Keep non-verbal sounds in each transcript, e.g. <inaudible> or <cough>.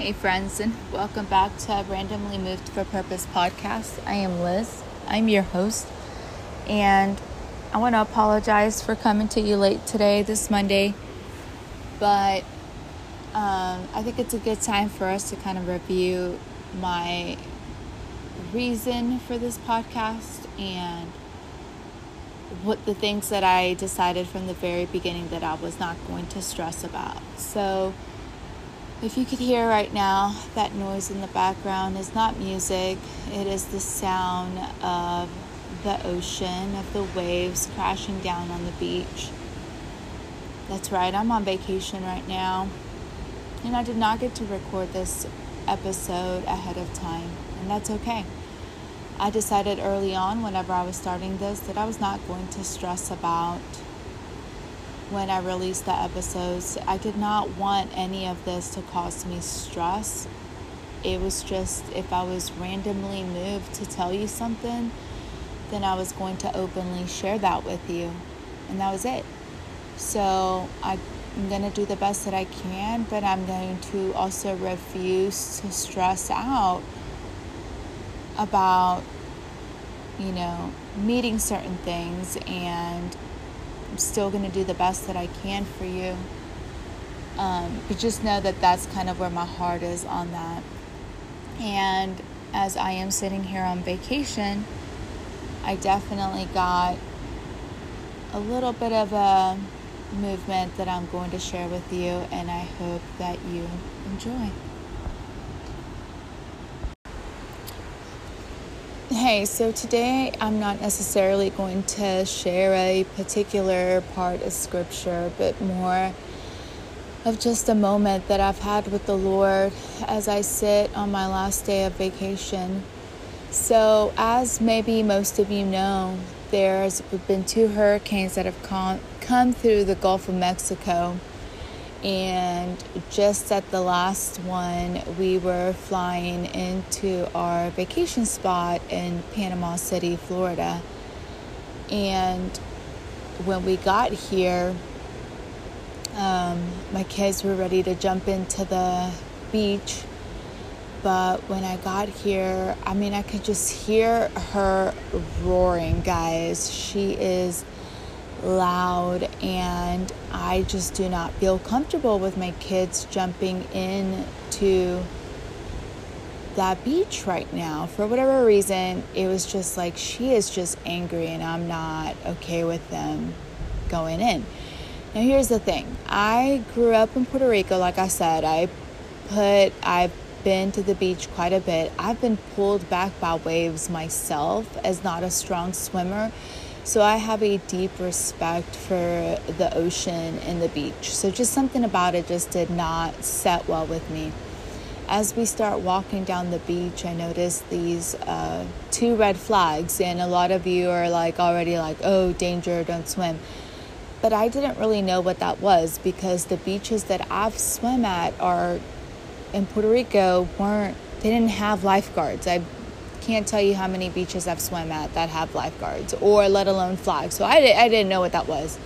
Hey, friends, and welcome back to Randomly Moved for Purpose podcast. I am Liz, I'm your host, and I want to apologize for coming to you late today, this Monday, but um, I think it's a good time for us to kind of review my reason for this podcast and what the things that I decided from the very beginning that I was not going to stress about. So, if you could hear right now, that noise in the background is not music, it is the sound of the ocean, of the waves crashing down on the beach. That's right, I'm on vacation right now, and I did not get to record this episode ahead of time, and that's okay. I decided early on, whenever I was starting this, that I was not going to stress about when I released the episodes. I did not want any of this to cause me stress. It was just if I was randomly moved to tell you something, then I was going to openly share that with you. And that was it. So I'm going to do the best that I can, but I'm going to also refuse to stress out about, you know, meeting certain things and I'm still going to do the best that I can for you. Um, but just know that that's kind of where my heart is on that. And as I am sitting here on vacation, I definitely got a little bit of a movement that I'm going to share with you, and I hope that you enjoy. Hey, so today I'm not necessarily going to share a particular part of scripture, but more of just a moment that I've had with the Lord as I sit on my last day of vacation. So, as maybe most of you know, there's been two hurricanes that have come, come through the Gulf of Mexico and just at the last one, we were flying into our vacation spot in Panama City, Florida. And when we got here, um, my kids were ready to jump into the beach. But when I got here, I mean, I could just hear her roaring, guys. She is loud and I just do not feel comfortable with my kids jumping in to that beach right now. For whatever reason, it was just like she is just angry and I'm not okay with them going in. Now here's the thing. I grew up in Puerto Rico like I said. I put I've been to the beach quite a bit. I've been pulled back by waves myself as not a strong swimmer. So I have a deep respect for the ocean and the beach. So just something about it just did not set well with me. As we start walking down the beach, I notice these uh, two red flags, and a lot of you are like already like, oh, danger, don't swim. But I didn't really know what that was because the beaches that I've swum at are in Puerto Rico weren't, they didn't have lifeguards. I can't tell you how many beaches I've swum at that have lifeguards or let alone flags. So I, I didn't know what that was.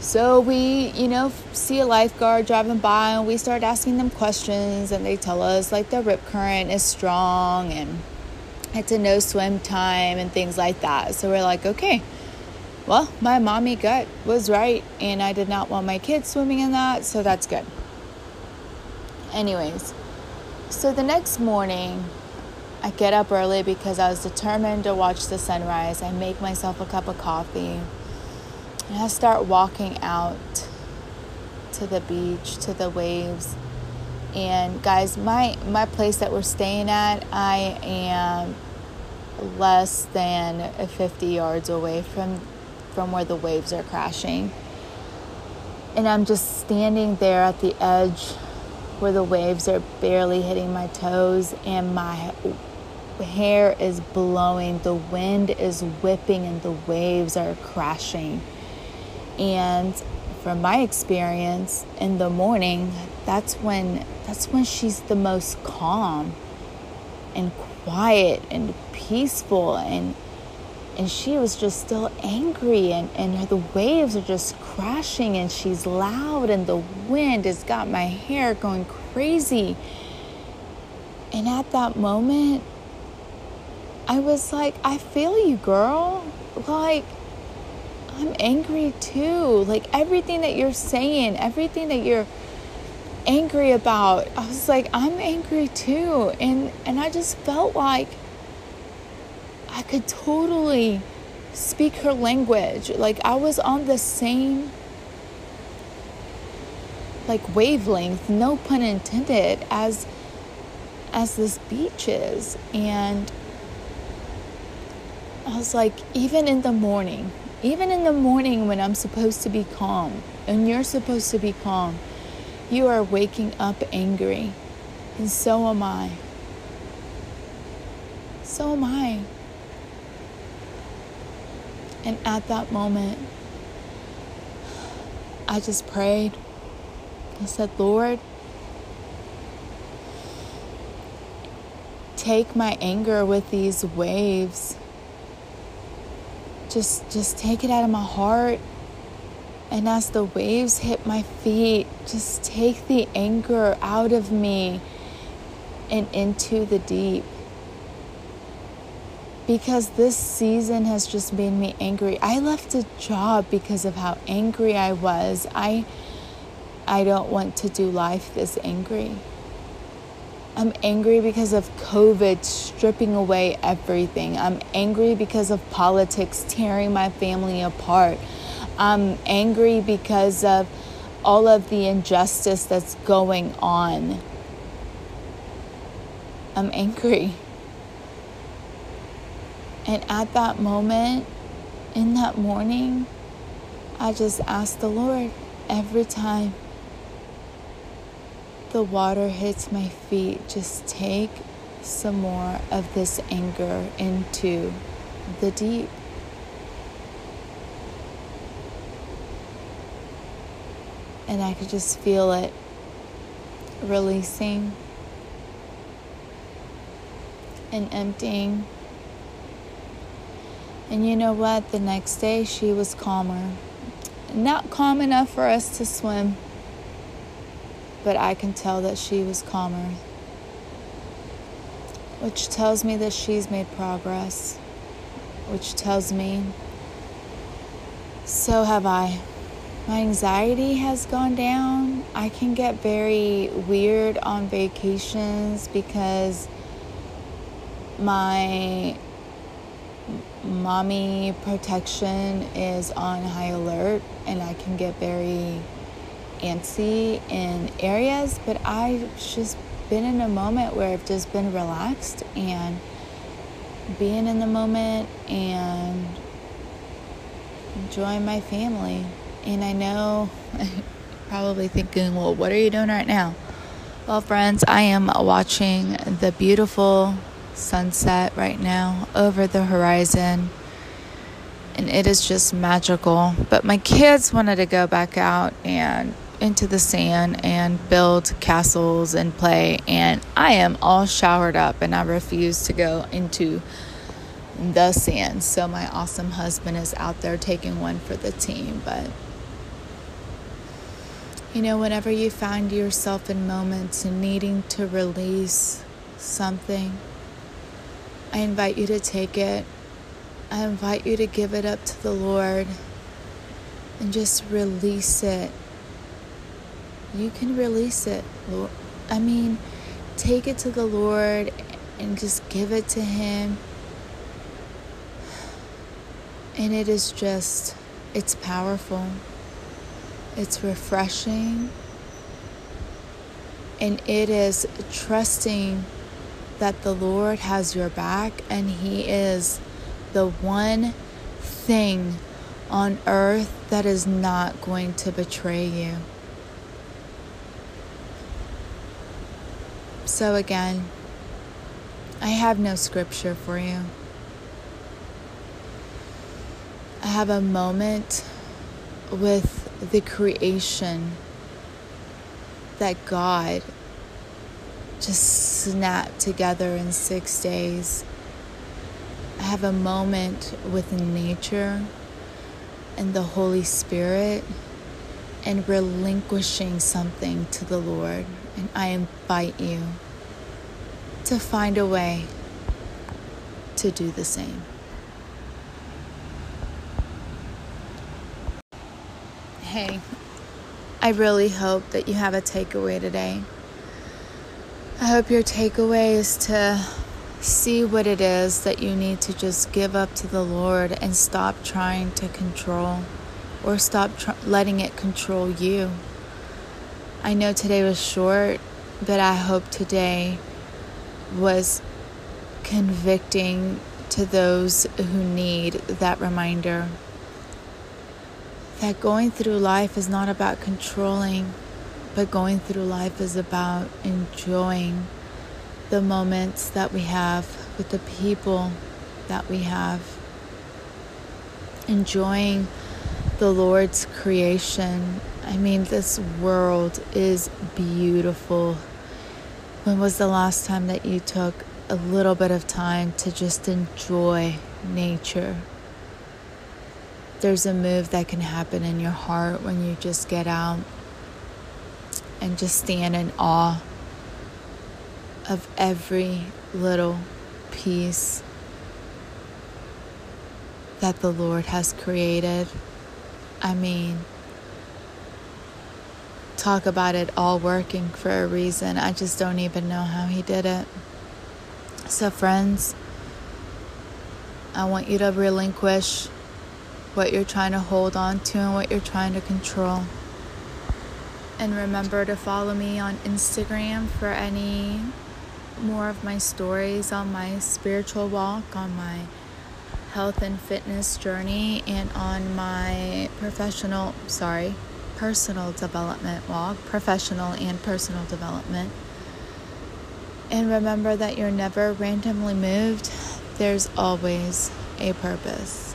So we, you know, see a lifeguard driving by and we start asking them questions and they tell us like the rip current is strong and it's a no swim time and things like that. So we're like, okay, well, my mommy gut was right and I did not want my kids swimming in that, so that's good. Anyways, so the next morning, I get up early because I was determined to watch the sunrise. I make myself a cup of coffee and I start walking out to the beach, to the waves. And guys, my my place that we're staying at, I am less than 50 yards away from from where the waves are crashing. And I'm just standing there at the edge where the waves are barely hitting my toes and my hair is blowing, the wind is whipping, and the waves are crashing. And from my experience in the morning, that's when that's when she's the most calm and quiet and peaceful and and she was just still angry and, and the waves are just crashing and she's loud and the wind has got my hair going crazy. And at that moment i was like i feel you girl. Like i'm angry too. Like everything that you're saying everything that you're angry about i was like i'm angry too. And and i just felt like I could totally speak her language. Like I was on the same like wavelength, no pun intended, as as this beach is. And I was like, even in the morning, even in the morning when I'm supposed to be calm and you're supposed to be calm, you are waking up angry. And so am I. So am I. And at that moment, I just prayed. I said, Lord, take my anger with these waves. Just just take it out of my heart. And as the waves hit my feet, just take the anger out of me and into the deep because this season has just made me angry. I left a job because of how angry I was. I I don't want to do life this angry. I'm angry because of COVID stripping away everything. I'm angry because of politics tearing my family apart. I'm angry because of all of the injustice that's going on. I'm angry. And at that moment, in that morning, I just asked the Lord every time the water hits my feet, just take some more of this anger into the deep. And I could just feel it releasing and emptying. And you know what? The next day she was calmer. Not calm enough for us to swim, but I can tell that she was calmer. Which tells me that she's made progress. Which tells me so have I. My anxiety has gone down. I can get very weird on vacations because my mommy protection is on high alert and I can get very antsy in areas, but I've just been in a moment where I've just been relaxed and being in the moment and enjoying my family. And I know <laughs> probably thinking, well, what are you doing right now? Well, friends, I am watching the beautiful sunset right now over the horizon. And it is just magical. But my kids wanted to go back out and into the sand and build castles and play. And I am all showered up and I refuse to go into the sand. So my awesome husband is out there taking one for the team. But you know, whenever you find yourself in moments and needing to release something, I invite you to take it. I invite you to give it up to the Lord and just release it. You can release it, Lord. I mean, take it to the Lord and just give it to Him. And it is just, it's powerful, it's refreshing, and it is trusting that the Lord has your back and He is the one thing on earth that is not going to betray you. So, again, I have no scripture for you. I have a moment with the creation that God just snapped together in six days. have a moment with nature and the Holy Spirit and relinquishing something to the Lord. And I invite you to find a way to do the same. Hey, I really hope that you have a takeaway today. I hope your takeaway is to see what it is that you need to just give up to the Lord and stop trying to control or stop tr- letting it control you. I know today was short, but I hope today was convicting to those who need that reminder that going through life is not about controlling, but going through life is about enjoying the moments that we have with the people that we have, enjoying the Lord's creation. I mean, this world is beautiful. When was the last time that you took a little bit of time to just enjoy nature? There's a move that can happen in your heart when you just get out and just stand in awe of every little piece that the Lord has created. I mean, talk about it all working for a reason. I just don't even know how He did it. So, friends, I want you to relinquish what you're trying to hold on to and what you're trying to control. And remember to follow me on Instagram for any more of my stories on my spiritual walk, on my health and fitness journey, and on my professional, sorry, personal development walk, professional and personal development. And remember that you're never randomly moved, there's always a purpose.